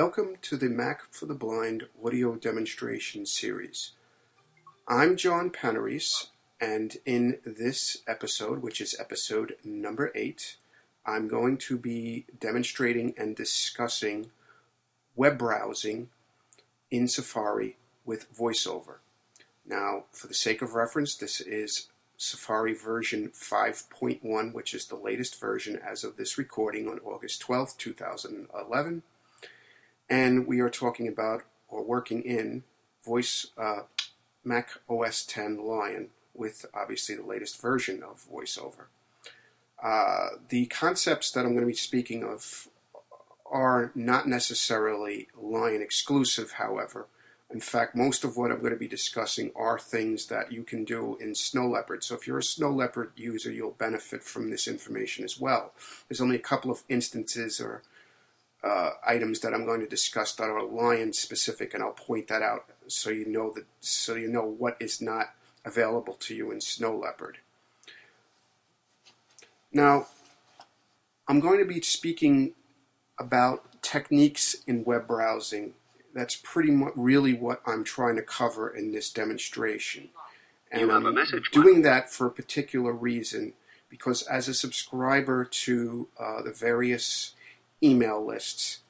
Welcome to the Mac for the Blind audio demonstration series. I'm John Panarese, and in this episode, which is episode number eight, I'm going to be demonstrating and discussing web browsing in Safari with VoiceOver. Now, for the sake of reference, this is Safari version 5.1, which is the latest version as of this recording on August 12th, 2011. And we are talking about or working in Voice uh, Mac OS 10 Lion with obviously the latest version of VoiceOver. Uh, the concepts that I'm going to be speaking of are not necessarily Lion exclusive, however. In fact, most of what I'm going to be discussing are things that you can do in Snow Leopard. So if you're a Snow Leopard user, you'll benefit from this information as well. There's only a couple of instances or uh, items that I'm going to discuss that are Lion specific, and I'll point that out so you know that so you know what is not available to you in Snow Leopard. Now, I'm going to be speaking about techniques in web browsing that's pretty much really what I'm trying to cover in this demonstration. And I'm doing that for a particular reason because as a subscriber to uh, the various email lists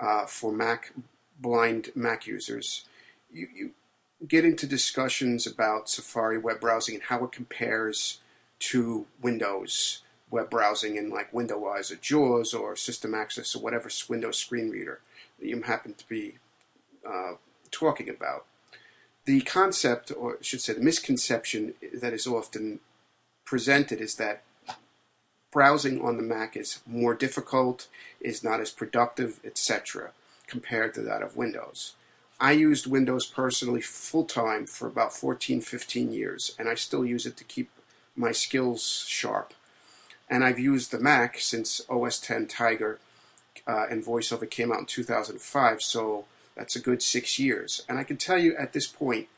uh, for Mac blind Mac users, you, you get into discussions about Safari web browsing and how it compares to Windows web browsing in like Window-Eyes or JAWS or System Access or whatever Windows screen reader that you happen to be uh, talking about. The concept, or I should say, the misconception that is often presented is that browsing on the Mac is more difficult, is not as productive, etc., compared to that of Windows. I used Windows personally full time for about 14, 15 years, and I still use it to keep my skills sharp. And I've used the Mac since OS 10 Tiger uh, and VoiceOver came out in 2005, so that's a good six years. And I can tell you at this point,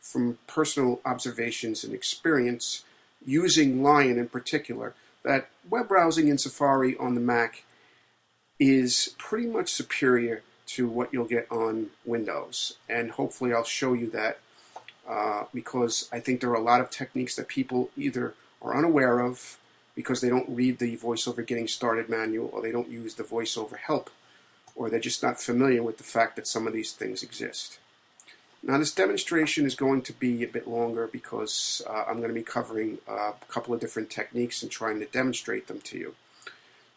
from personal observations and experience, using Lion in particular, that web browsing in Safari on the Mac is pretty much superior to what you'll get on Windows. And hopefully I'll show you that uh, because I think there are a lot of techniques that people either are unaware of because they don't read the VoiceOver Getting Started manual or they don't use the VoiceOver Help or they're just not familiar with the fact that some of these things exist. Now this demonstration is going to be a bit longer because uh, I'm going to be covering uh, a couple of different techniques and trying to demonstrate them to you.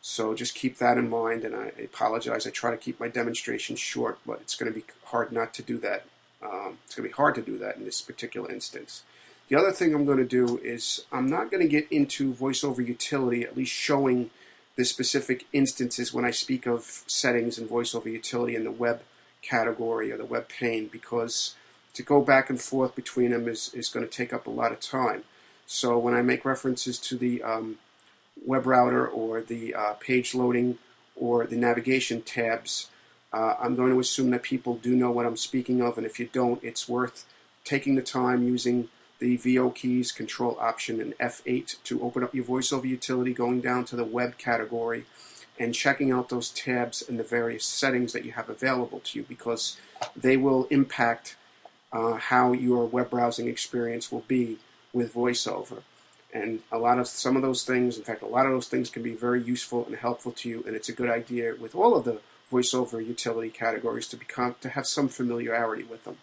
So just keep that in mind and I apologize. I try to keep my demonstration short, but it's going to be hard not to do that. Um, it's going to be hard to do that in this particular instance. The other thing I'm going to do is I'm not going to get into voiceover utility, at least showing the specific instances when I speak of settings and voiceover utility in the web category or the web pane because to go back and forth between them is, is going to take up a lot of time. So when I make references to the um, web rotor or the uh, page loading or the navigation tabs, uh, I'm going to assume that people do know what I'm speaking of, and if you don't, it's worth taking the time using the VO keys, Control Option, and F8 to open up your VoiceOver utility, going down to the web category, and checking out those tabs and the various settings that you have available to you because they will impact uh, how your web browsing experience will be with VoiceOver. And a lot of some of those things, in fact, a lot of those things can be very useful and helpful to you. And it's a good idea with all of the VoiceOver utility categories to become to have some familiarity with them.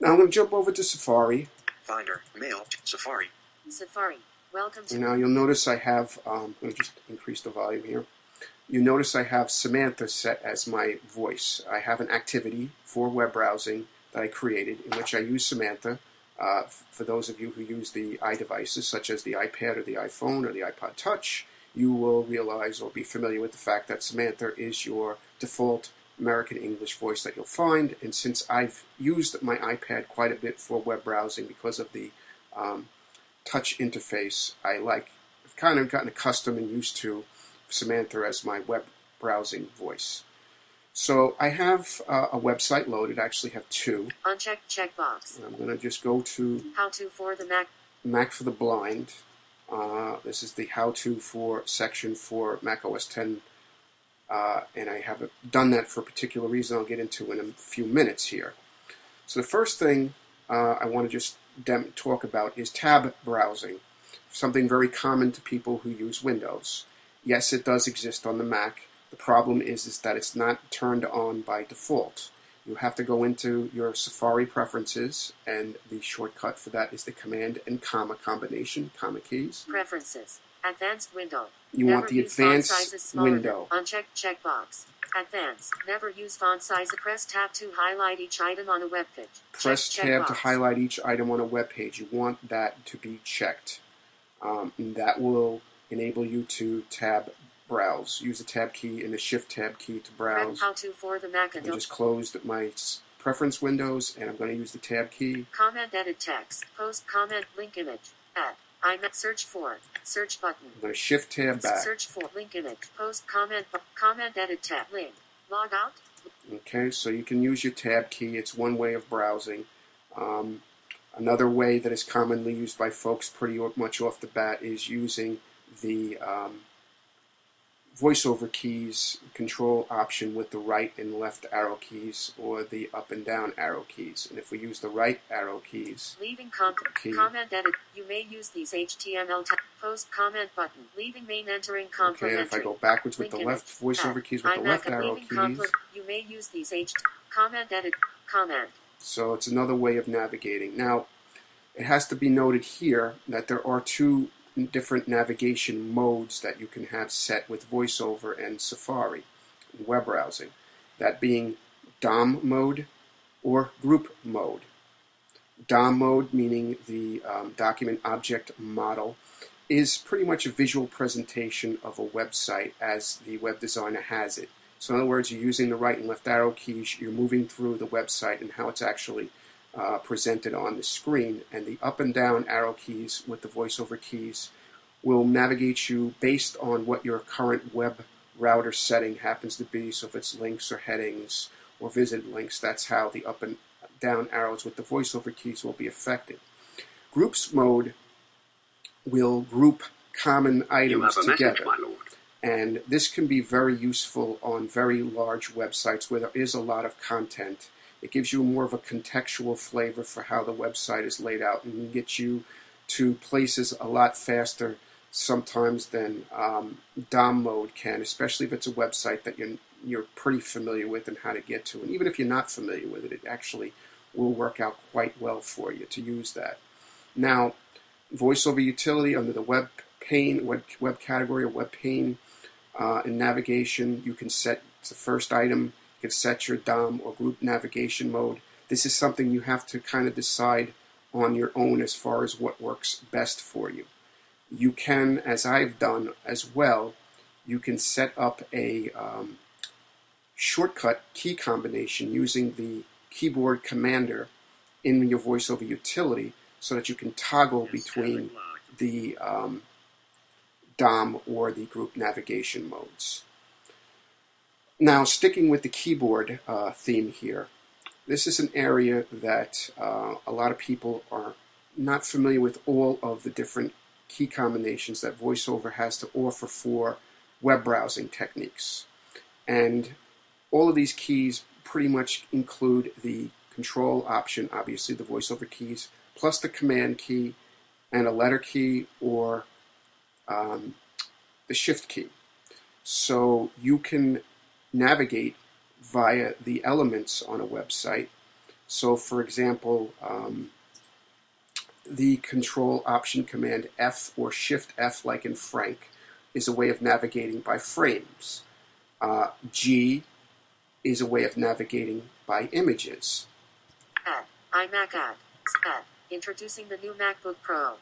Now I'm going to jump over to Safari. Finder, Mail, Safari. Safari. Welcome to. And now you'll notice I have, um, I'm going to just increase the volume here. You notice I have Samantha set as my voice. I have an activity for web browsing that I created in which I use Samantha. Uh, for those of you who use the iDevices, such as the iPad or the iPhone or the iPod Touch, you will realize or be familiar with the fact that Samantha is your default American English voice that you'll find. And since I've used my iPad quite a bit for web browsing because of the um, touch interface, I like, I've kind of gotten accustomed and used to Samantha as my web browsing voice. So I have uh, a website loaded. I actually have two. Unchecked checkbox. I'm going to just go to How to for the Mac. Mac for the Blind. Uh, this is the how to for section for Mac OS 10 uh, and I have done that for a particular reason I'll get into in a few minutes here. So the first thing uh, I want to just dem- talk about is tab browsing, something very common to people who use Windows. Yes, it does exist on the Mac. The problem is, is that it's not turned on by default. You have to go into your Safari preferences, and the shortcut for that is the Command and comma combination, comma keys. Preferences. Advanced window. You Never want the advanced window. Unchecked checkbox. Advanced. Never use font size. Press tab to highlight each item on a web page. Press Check tab to highlight each item on a web page. You want that to be checked. Um, that will enable you to tab browse. Use the tab key and the shift tab key to browse. how to for the Mac I just closed my preference windows and I'm going to use the tab key. comment edit text. Post comment link image. Add. I'm at search for. Search button. I'm going to shift tab back. Search for link image. Post comment comment edit tab link. Log out. Okay, so you can use your tab key. It's one way of browsing. Um, another way that is commonly used by folks pretty much off the bat is using the um, voiceover keys control option with the right and left arrow keys or the up and down arrow keys. And if we use the right arrow keys, Leaving com- Key. comment edit. You may use these HTML tab. Post comment button. Leaving main entering okay, and if I go backwards with the left voiceover keys with the iMac left arrow leaving keys, compl- You may use these H comment edit comment. So it's another way of navigating. Now, it has to be noted here that there are two different navigation modes that you can have set with VoiceOver and Safari web browsing. That being DOM mode or group mode. DOM mode, meaning the um, document object model, is pretty much a visual presentation of a website as the web designer has it. So, in other words, you're using the right and left arrow keys, you're moving through the website and how it's actually uh, presented on the screen. And the up and down arrow keys with the voiceover keys will navigate you based on what your current web rotor setting happens to be. So, if it's links or headings or visited links, that's how the up and down arrows with the voiceover keys will be affected. Groups mode will group common items message, together. lord. And this can be very useful on very large websites where there is a lot of content. It gives you more of a contextual flavor for how the website is laid out and can get you to places a lot faster sometimes than um, DOM mode can, especially if it's a website that you're, you're pretty familiar with and how to get to. And even if you're not familiar with it, it actually will work out quite well for you to use that. Now, voiceover utility under the web pane, web, web category or web pane uh, in navigation, you can set the first item, can set your DOM or group navigation mode. This is something you have to kind of decide on your own as far as what works best for you. You can, as I've done as well, you can set up a um, shortcut key combination using the keyboard commander in your voiceover utility so that you can toggle between the um, DOM or the group navigation modes. Now, sticking with the keyboard uh, theme here, this is an area that uh, a lot of people are not familiar with all of the different key combinations that VoiceOver has to offer for web browsing techniques. And all of these keys pretty much include the control option, obviously the VoiceOver keys, plus the command key and a letter key or um, the shift key. So you can navigate via the elements on a website. So, for example, um, the control option command F or shift F, like in Frank, is a way of navigating by frames. Uh, G is a way of navigating by images. IMac. Add. Introducing the new MacBook Pro.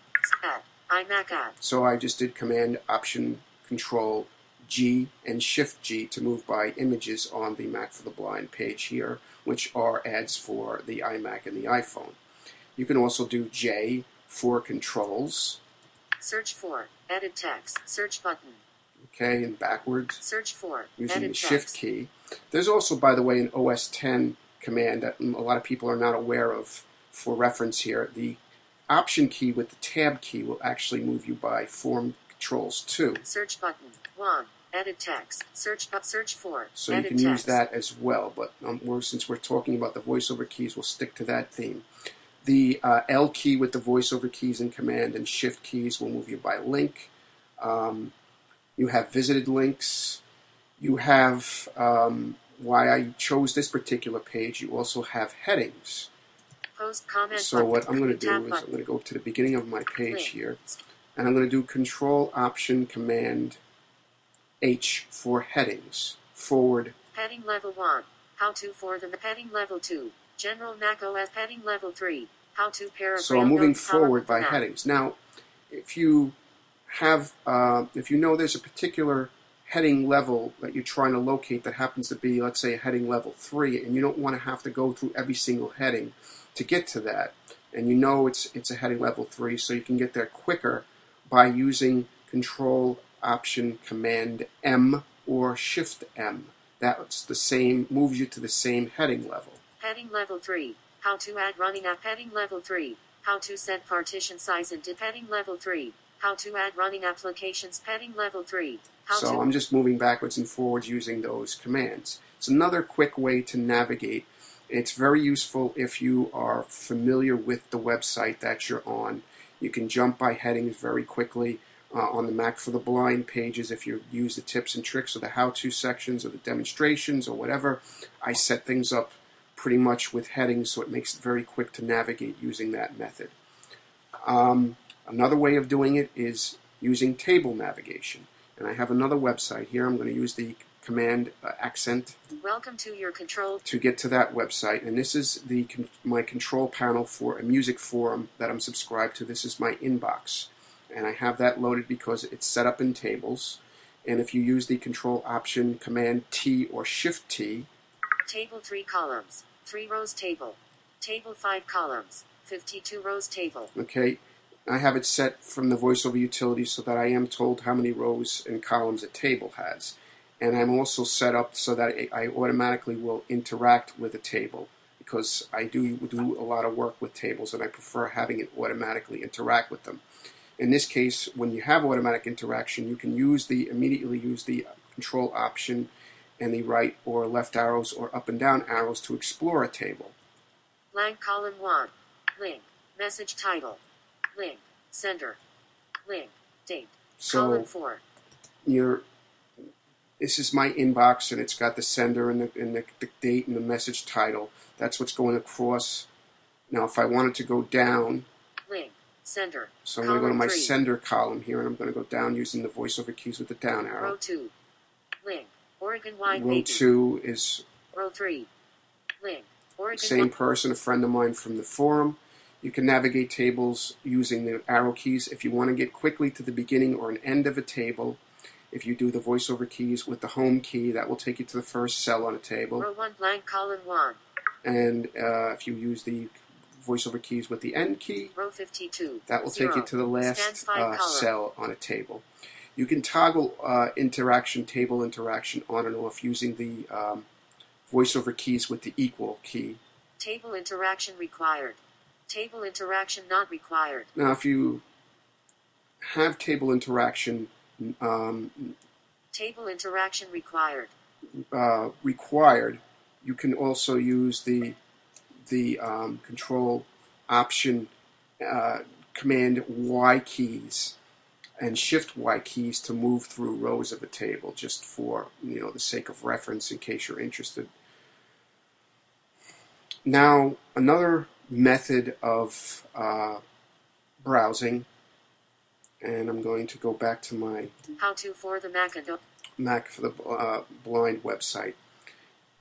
IMac add. So I just did Command Option Control G and Shift G to move by images on the Mac for the Blind page here, which are ads for the iMac and the iPhone. You can also do J for controls, Search for. Edit text. Search button. okay, and backwards Search for. using the Shift text. key. There's also, by the way, an OS 10 command that a lot of people are not aware of for reference here. The Option key with the Tab key will actually move you by Form Controls too. Search button. 1. Edit text. Search up. Search for. So you can use that as well. But um, we're, since we're talking about the voiceover keys, we'll stick to that theme. The uh, L key with the voiceover keys and command and shift keys will move you by link. Um, you have visited links. You have um, why I chose this particular page. You also have headings. Post comment. So button. what I'm going to do is. I'm going to go to the beginning of my page here, and I'm going to do Control Option Command H for headings. Forward Heading level 1. How to for the heading level 2. General Mac as heading level 3. How to paragraph. So I'm moving forward by Mac. headings. Now, if you have, uh, if you know there's a particular heading level that you're trying to locate that happens to be, let's say, a heading level three, and you don't want to have to go through every single heading to get to that, and you know it's it's a heading level three, so you can get there quicker by using Control Option Command M or Shift M. That's the same moves you to the same heading level. Heading level 3. How to add running app heading level 3. How to set partition size and dip heading level 3. How to add running applications heading level 3. How So I'm just moving backwards and forwards using those commands. It's another quick way to navigate. It's very useful if you are familiar with the website that you're on. You can jump by headings very quickly uh, on the Mac for the Blind pages if you use the tips and tricks or the how-to sections or the demonstrations or whatever. I set things up pretty much with headings so it makes it very quick to navigate using that method. Um, another way of doing it is using table navigation. And I have another website here. I'm going to use the command uh, accent Welcome to your control. to get to that website. And this is the my control panel for a music forum that I'm subscribed to. This is my inbox. And I have that loaded because it's set up in tables. And if you use the control option command T or shift T, Table 3 columns. 3 rows table. Table 5 columns. 52 rows table. okay, I have it set from the voiceover utility so that I am told how many rows and columns a table has. And I'm also set up so that I I automatically will interact with a table because I do do a lot of work with tables and I prefer having it automatically interact with them. In this case, when you have automatic interaction, you can use the immediately use the control option and the right or left arrows or up and down arrows to explore a table. Blank column 1. Link. Message title. Link. Sender. Link. Date. So column 4. your this is my inbox and it's got the sender and the, and the, the date and the message title. That's what's going across. Now, if I wanted to go down. Sender. so I'm going to go to my three. sender column here, and I'm going to go down using the voiceover keys with the down arrow. Row arrow. 2. Link. Oregon wine Row baby. two is Row 3. Link. Oregon same person, a friend of mine from the forum. You can navigate tables using the arrow keys. If you want to get quickly to the beginning or an end of a table, if you do the voiceover keys with the home key, that will take you to the first cell on a table. Row 1 blank column 1. And uh, if you use the voiceover keys with the end key, Row 52. that will Zero. take you to the last uh, cell on a table. You can toggle uh, interaction, table interaction on and off using the um, voiceover keys with the equal key. Table interaction required. Table interaction not required. Now, if you have table interaction um, Table interaction required. uh, required, you can also use the the um, control option uh, command Y keys and shift Y keys to move through rows of a table, just for you know the sake of reference, in case you're interested. Now, another method of uh, browsing, and I'm going to go back to my How to for the Macintosh. Mac for the uh, Blind website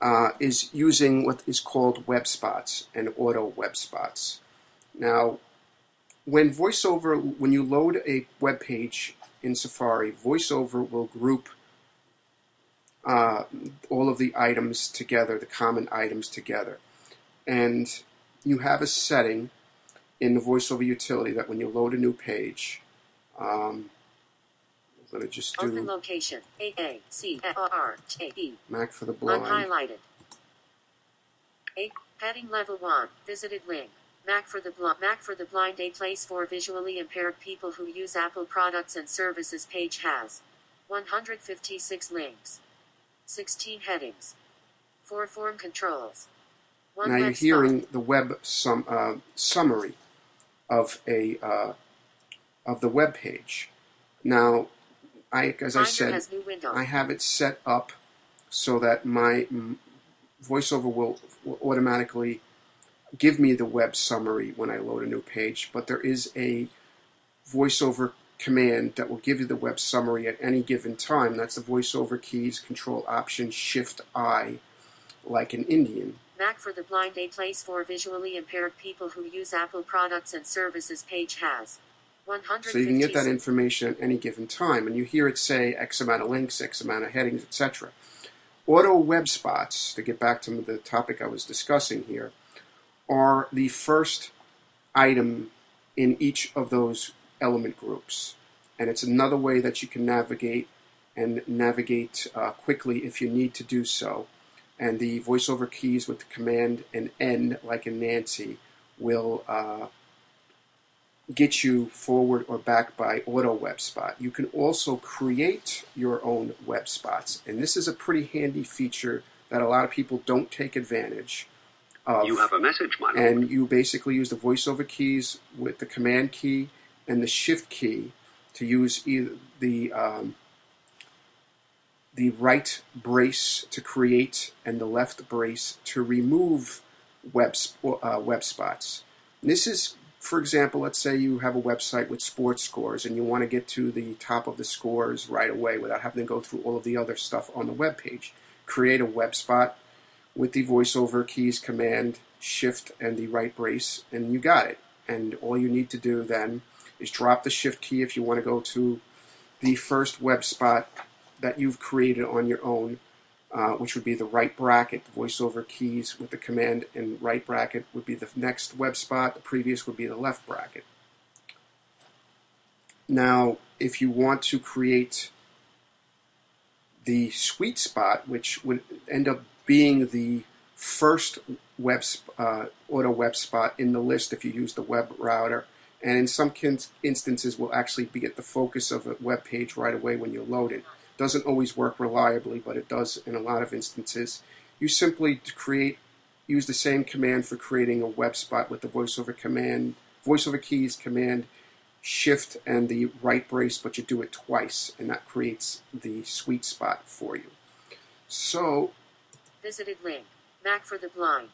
uh, is using what is called web spots and auto web spots. Now, when VoiceOver, when you load a web page in Safari, VoiceOver will group uh, all of the items together, the common items together. And you have a setting in the VoiceOver utility that when you load a new page, um, Going to just Open do location. A A C R R J E. Mac for the Blind. Unhighlighted. A heading level one. Visited link. Mac for the blind. Mac for the blind. A place for visually impaired people who use Apple products and services. Page has 156 links. 16 headings. 4 form controls. 1 now you're hearing the web sum, uh, summary of a uh, of the web page. Now, I as I said, has new window. I have it set up so that my voiceover will, will automatically give me the web summary when I load a new page. But there is a voiceover command that will give you the web summary at any given time. That's the voiceover keys, Control Option Shift I, like an Indian. Mac for the Blind, a place for visually impaired people who use Apple products and services page has. 156. So you can get that information at any given time, and you hear it say X amount of links, X amount of headings, etc. Auto web spots, to get back to the topic I was discussing here, are the first item in each of those element groups. And it's another way that you can navigate and navigate uh, quickly if you need to do so. And the voiceover keys with the command and N, like in Nancy, will uh, get you forward or back by auto web spot. You can also create your own web spots, and this is a pretty handy feature that a lot of people don't take advantage of. You have a message, my lord. and you basically use the voiceover keys with the command key and the shift key to use either the um, the right brace to create and the left brace to remove web uh, web spots. And this is, for example, let's say you have a website with sports scores and you want to get to the top of the scores right away without having to go through all of the other stuff on the web page. Create a web spot with the voiceover keys, command, shift, and the right brace, and you got it. And all you need to do then is drop the shift key if you want to go to the first web spot that you've created on your own, uh, which would be the right bracket. The voiceover keys with the command and right bracket would be the next web spot. The previous would be the left bracket. Now, if you want to create the sweet spot, which would end up being the first web uh, auto web spot in the list if you use the web rotor, and in some instances will actually be at the focus of a web page right away when you load it. Doesn't always work reliably, but it does in a lot of instances. You simply create use the same command for creating a web spot with the voiceover command, voiceover keys command, shift and the right brace, but you do it twice, and that creates the sweet spot for you. So Visited link. Mac for the Blind.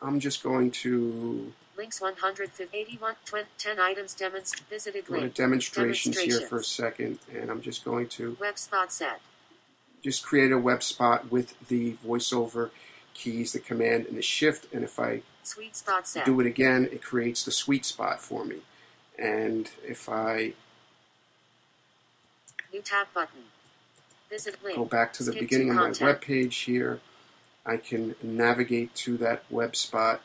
I'm just going to Links 181, 20, 10 items demonst- visited go to link. demonstrations here for a second, and I'm just going to Web spot set. just create a web spot with the voiceover keys, the command, and the shift, and if I Sweet spot set. do it again, it creates the sweet spot for me. And if I New tab button. Visit link. go back to the Skip beginning of my web page here, I can navigate to that web spot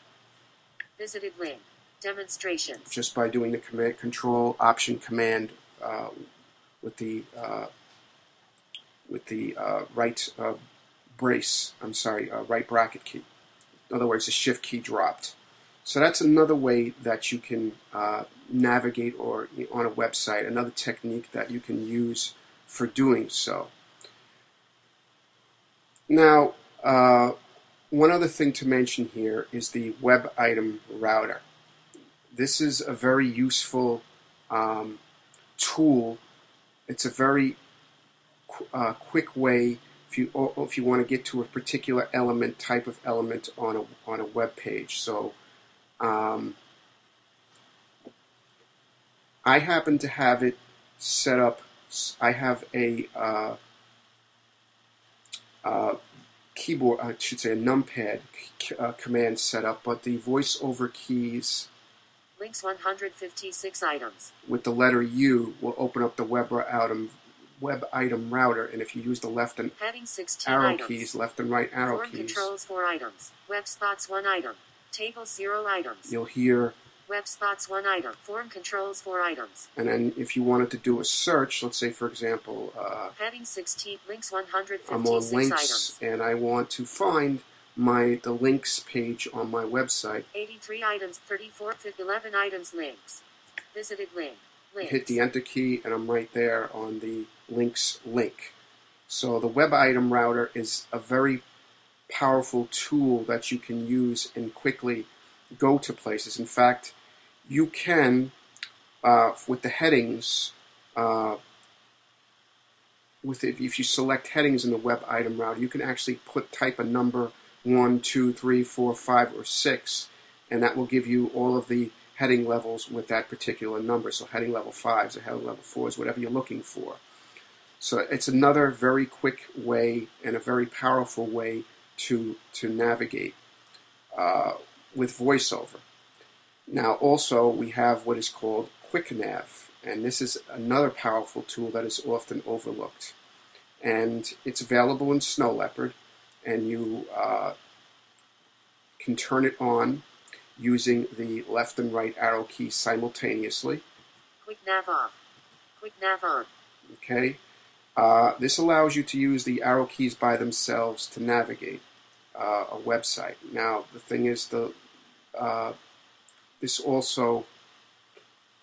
Visited link. Demonstrations. just by doing the command control option command uh, with the uh, with the uh, right uh, brace. I'm sorry, uh, right bracket key. In other words, the shift key dropped. So that's another way that you can uh, navigate or on a website. Another technique that you can use for doing so. Now, one other thing to mention here is the web item rotor this is a very useful um, tool. It's a very qu- uh, quick way if you if you want to get to a particular element, type of element on a on a web page. So, um, I happen to have it set up. I have a uh, uh, keyboard, I should say a numpad c- uh, command set up, but the voice over keys Links 156 items. with the letter U will open up the web item web item rotor, and if you use the left and Heading 16 arrow items. keys, left and right arrow Form keys, controls 4 items. Web spots 1 item. Table 0 items. you'll hear. Web spots 1 item. Form controls 4 items. And then if you wanted to do a search, let's say for example, uh, Heading 16. Links I'm on 156 links items. and I want to find my the links page on my website. 83 items. 34. 11 items. Links. Visited link. links. hit the enter key, and I'm right there on the links link. So the web item rotor is a very powerful tool that you can use and quickly go to places. In fact, you can, uh, with the headings, uh, with it, if you select headings in the web item rotor, you can actually put type a number one, two, three, four, five, or six, and that will give you all of the heading levels with that particular number. So heading level fives or heading level fours, whatever you're looking for. So it's another very quick way and a very powerful way to to navigate uh, with VoiceOver. Now, also we have what is called QuickNav, and this is another powerful tool that is often overlooked. And it's available in Snow Leopard, and you uh, can turn it on using the left and right arrow keys simultaneously. QuickNav off. Quick nav on. Okay, uh, this allows you to use the arrow keys by themselves to navigate uh, a website. Now, the thing is, the uh, this also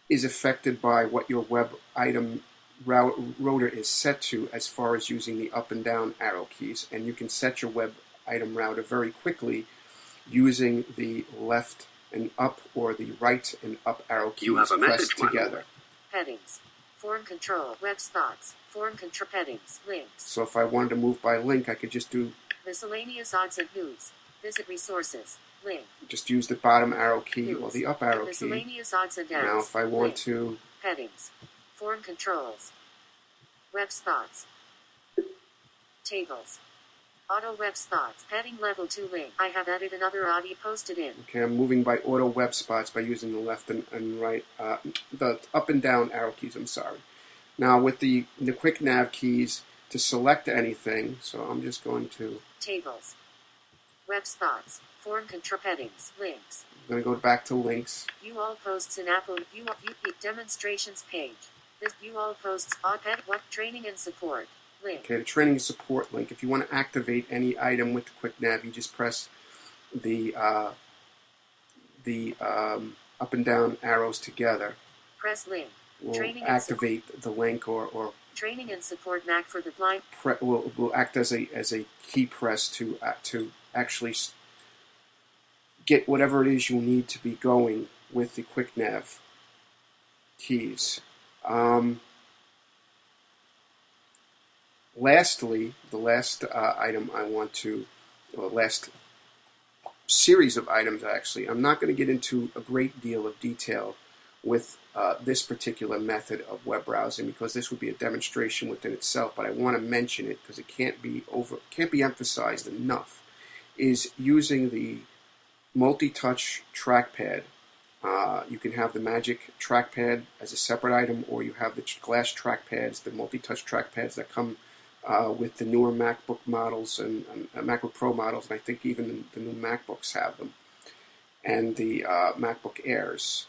is affected by what your web item rotor is set to as far as using the up and down arrow keys, and you can set your web item rotor very quickly using the left and up or the right and up arrow keys You have a pressed message together. Headings. Form control. Web spots. Form control. Headings. Links. So if I wanted to move by link, I could just do Miscellaneous odds and news. Visit resources. Link. just use the bottom arrow key or the up arrow key. Odds. Now, if I want Link. to, Headings. Form controls. Web spots. Tables. Auto web spots. Heading level 2 link. I have added another audio posted in. okay, I'm moving by auto web spots by using the left and, and right, uh, the up and down arrow keys. I'm sorry. Now with the the quick nav keys to select anything, so I'm just going to Tables. Web spots. Form control headings. Links. I'm going to go back to links. View all posts in Apple. View, view demonstrations page. This view all posts. Op-ed. What training and support. Link. Okay, the training and support link. If you want to activate any item with the quick nav, you just press the uh, the um, up and down arrows together. Press link. Will Training activate the link or, or Training and support Mac for the blind. pre- will, will act as a as a key press to uh, to actually get whatever it is you need to be going with the quick nav keys. Um, lastly, the last uh, item I want to, or last series of items actually, I'm not going to get into a great deal of detail with uh, this particular method of web browsing because this would be a demonstration within itself. But I want to mention it because it can't be over, can't be emphasized enough. Is using the multi-touch trackpad. Uh, you can have the Magic trackpad as a separate item, or you have the glass trackpads, the multi-touch trackpads that come uh, with the newer MacBook models and, and uh, MacBook Pro models, and I think even the, the new MacBooks have them, and the uh, MacBook Airs.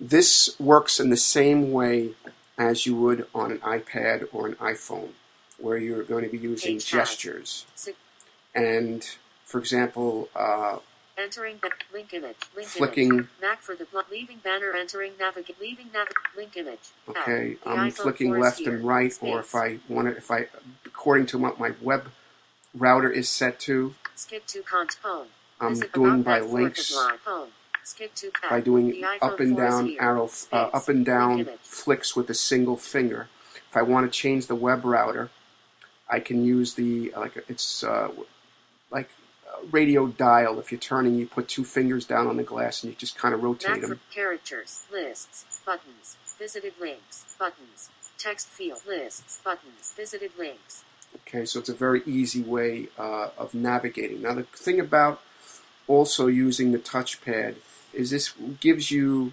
This works in the same way as you would on an iPad or an iPhone, where you're going to be using gestures. And for example, uh, entering link image. Link Flicking- image. Mac for the. Leaving banner. Entering navigate. Leaving nav. Link image. Okay, I'm flicking left here. and right, or if I want to, if I, according to what my web rotor is set to, Skip to cont home. I'm Visit doing by links of line. Home. Skip to tab. by doing up and down arrow, uh, up and down flicks with a single finger. If I want to change the web rotor, I can use the like it's uh, radio dial. If you're turning, you put two fingers down on the glass and you just kind of rotate them. characters, lists, buttons, visited links, buttons, text field, lists, buttons, visited links. Okay, so it's a very easy way uh, of navigating. Now, the thing about also using the touchpad is this gives you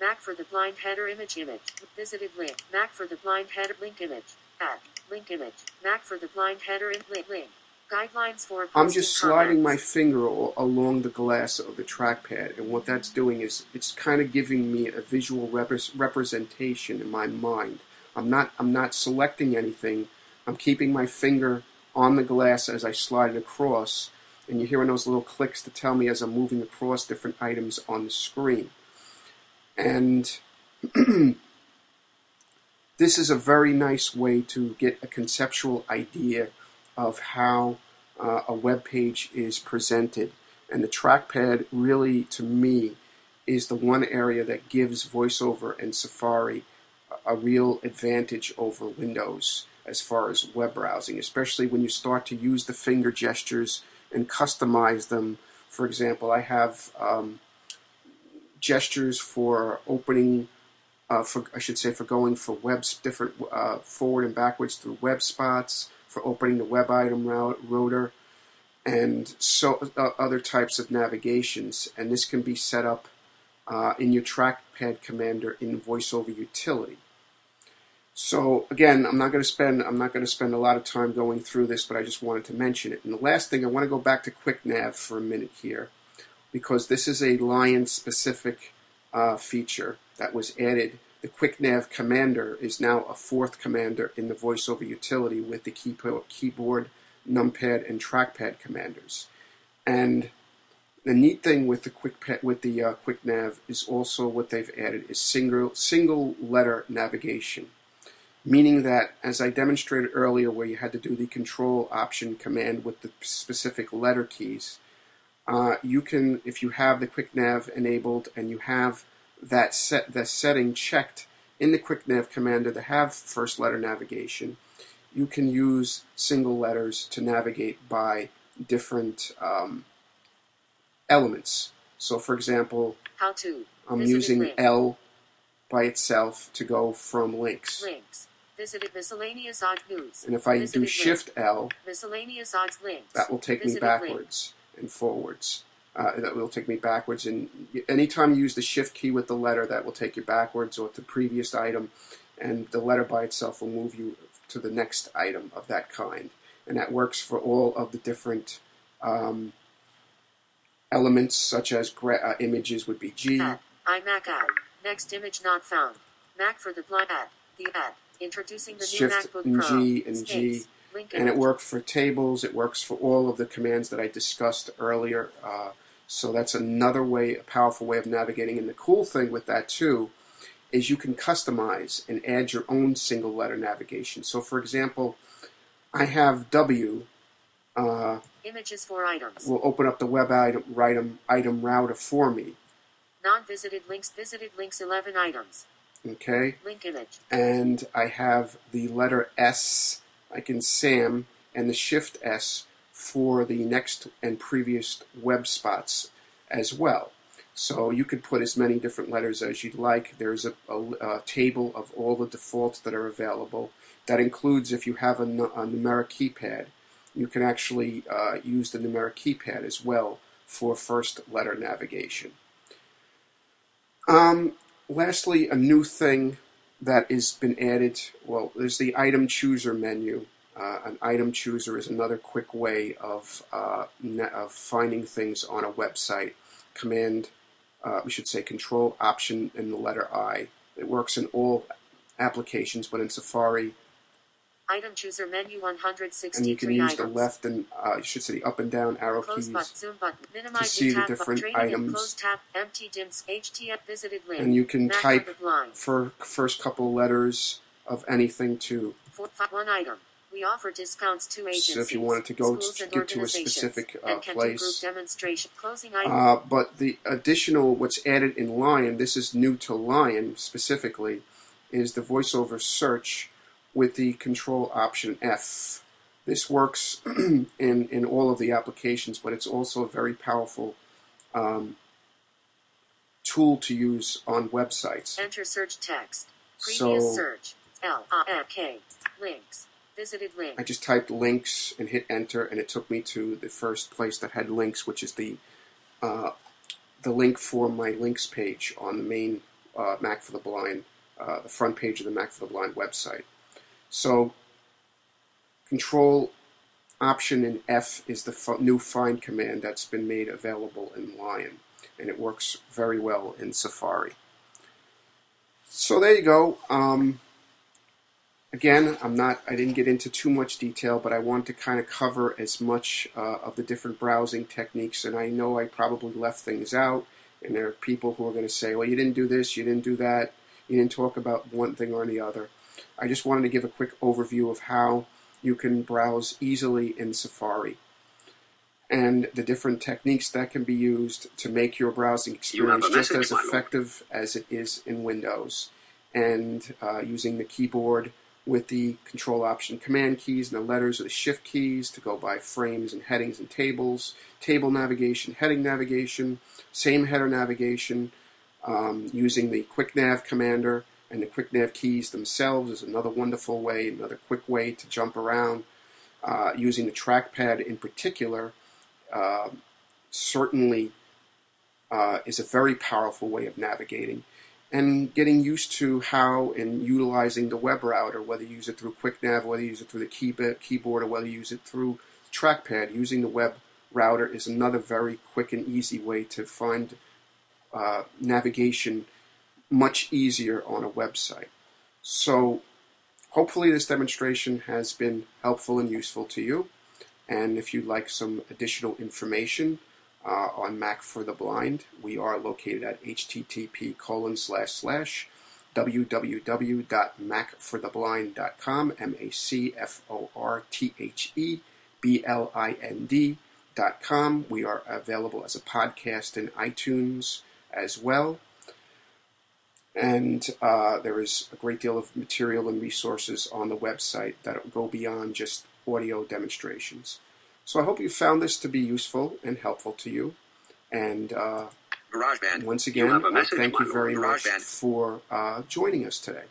Mac for the blind header image image. Visited link. Mac for the blind header link image. Add. Link image. Mac for the blind header in link. link. Guidelines for I'm just sliding my finger along the glass of the trackpad, and what that's doing is it's kind of giving me a visual repres representation in my mind. I'm not I'm not selecting anything. I'm keeping my finger on the glass as I slide it across, and you're hearing those little clicks to tell me as I'm moving across different items on the screen. And this is a very nice way to get a conceptual idea of how uh, a web page is presented. And the trackpad really, to me, is the one area that gives VoiceOver and Safari a real advantage over Windows as far as web browsing, especially when you start to use the finger gestures and customize them. For example, I have um, gestures for opening, uh, for I should say, for going for web different uh, forward and backwards through web spots, for opening the web item rotor, and so uh, other types of navigations. And this can be set up uh, in your trackpad commander in VoiceOver Utility. So again, I'm not going to spend I'm not going to spend a lot of time going through this, but I just wanted to mention it. And the last thing, I want to go back to QuickNav for a minute here, because this is a Lion specific uh, feature that was added. The QuickNav commander is now a fourth commander in the VoiceOver utility with the keyboard, numpad, and trackpad commanders. And the neat thing with the quick with the uh, QuickNav is also what they've added is single single letter navigation meaning that, as I demonstrated earlier, where you had to do the control option command with the specific letter keys, uh, you can, if you have the QuickNav enabled and you have that set the setting checked in the QuickNav commander to have first letter navigation, you can use single letters to navigate by different um, elements. So, for example, how to I'm using L by itself to go from links. Links. Visited miscellaneous odds news. And if I Visited do Shift L, miscellaneous odd links. that will take Visited me backwards and forwards. Uh, that will take me backwards. And anytime you use the Shift key with the letter, that will take you backwards or to the previous item. And the letter by itself will move you to the next item of that kind. And that works for all of the different um, elements, such as uh, images would be G. Add. iMac add. Next image not found. Mac for the blind ad. The add. Introducing the new Shift MacBook and Pro. G and Space. G. Link and it works for tables. It works for all of the commands that I discussed earlier. Uh, so that's another way, a powerful way of navigating. And the cool thing with that too is you can customize and add your own single letter navigation. So, for example, I have W. Uh, Images for items. will open up the web item, item item rotor for me. Non-visited links. Visited links 11 items. Okay, Link image. and I have the letter S, like in Sam, and the Shift S for the next and previous web spots as well. So you could put as many different letters as you'd like. There's a, a, a table of all the defaults that are available. That includes if you have a, a numeric keypad, you can actually uh, use the numeric keypad as well for first letter navigation. Um, lastly, a new thing that has been added. Well, there's the item chooser menu. Uh, an item chooser is another quick way of uh, ne- of finding things on a website. Command, uh, we should say, Control Option and the letter I. It works in all applications, but in Safari, Item chooser menu 163 and you can use items. the left and uh, you should say the up and down arrow Close keys. button, zoom button, minimize see the different items. close tab, empty dims, visited link. And you can type on the blind. for first couple letters of anything too. Four, five, one item. We offer discounts to agencies, So if you wanted to go to get to a specific, uh, and can do place. group demonstration. Closing item. Uh, but the additional, what's added in Lion, this is new to Lion specifically, is the voiceover search with the control option F. This works in, in all of the applications, but it's also a very powerful um, tool to use on websites. Enter search text. Previous So- search. L I N K. Links. Visited link. I just typed links and hit enter, and it took me to the first place that had links, which is the uh, the link for my links page on the main uh, Mac for the Blind, uh, the front page of the Mac for the Blind website. So, Control Option and F is the new find command that's been made available in Lion, and it works very well in Safari. So there you go. Um, again, I'm not. I didn't get into too much detail, but I want to kind of cover as much uh, of the different browsing techniques. And I know I probably left things out, and there are people who are going to say, "Well, you didn't do this, you didn't do that." You didn't talk about one thing or the other. I just wanted to give a quick overview of how you can browse easily in Safari and the different techniques that can be used to make your browsing experience just as effective as it is in Windows. And uh, using the keyboard with the control option command keys and the letters or the shift keys to go by frames and headings and tables, table navigation, heading navigation, same header navigation, um, using the quick nav commander and the quick nav keys themselves is another wonderful way, another quick way to jump around. Uh, using the trackpad in particular uh, certainly uh, is a very powerful way of navigating and getting used to how and utilizing the web rotor, whether you use it through QuickNav, whether you use it through the keyboard, or whether you use it through trackpad. Using the web rotor is another very quick and easy way to find uh, navigation much easier on a website. So hopefully this demonstration has been helpful and useful to you. And if you'd like some additional information uh, on Mac for the Blind, we are located at http colon slash slash www.macfortheblind.com, M-A-C-F-O-R-T-H-E-B-L-I-N-D.com. We are available as a podcast in iTunes as well. And uh, there is a great deal of material and resources on the website that go beyond just audio demonstrations. So I hope you found this to be useful and helpful to you. And uh, once again, I thank you very much for uh, joining us today.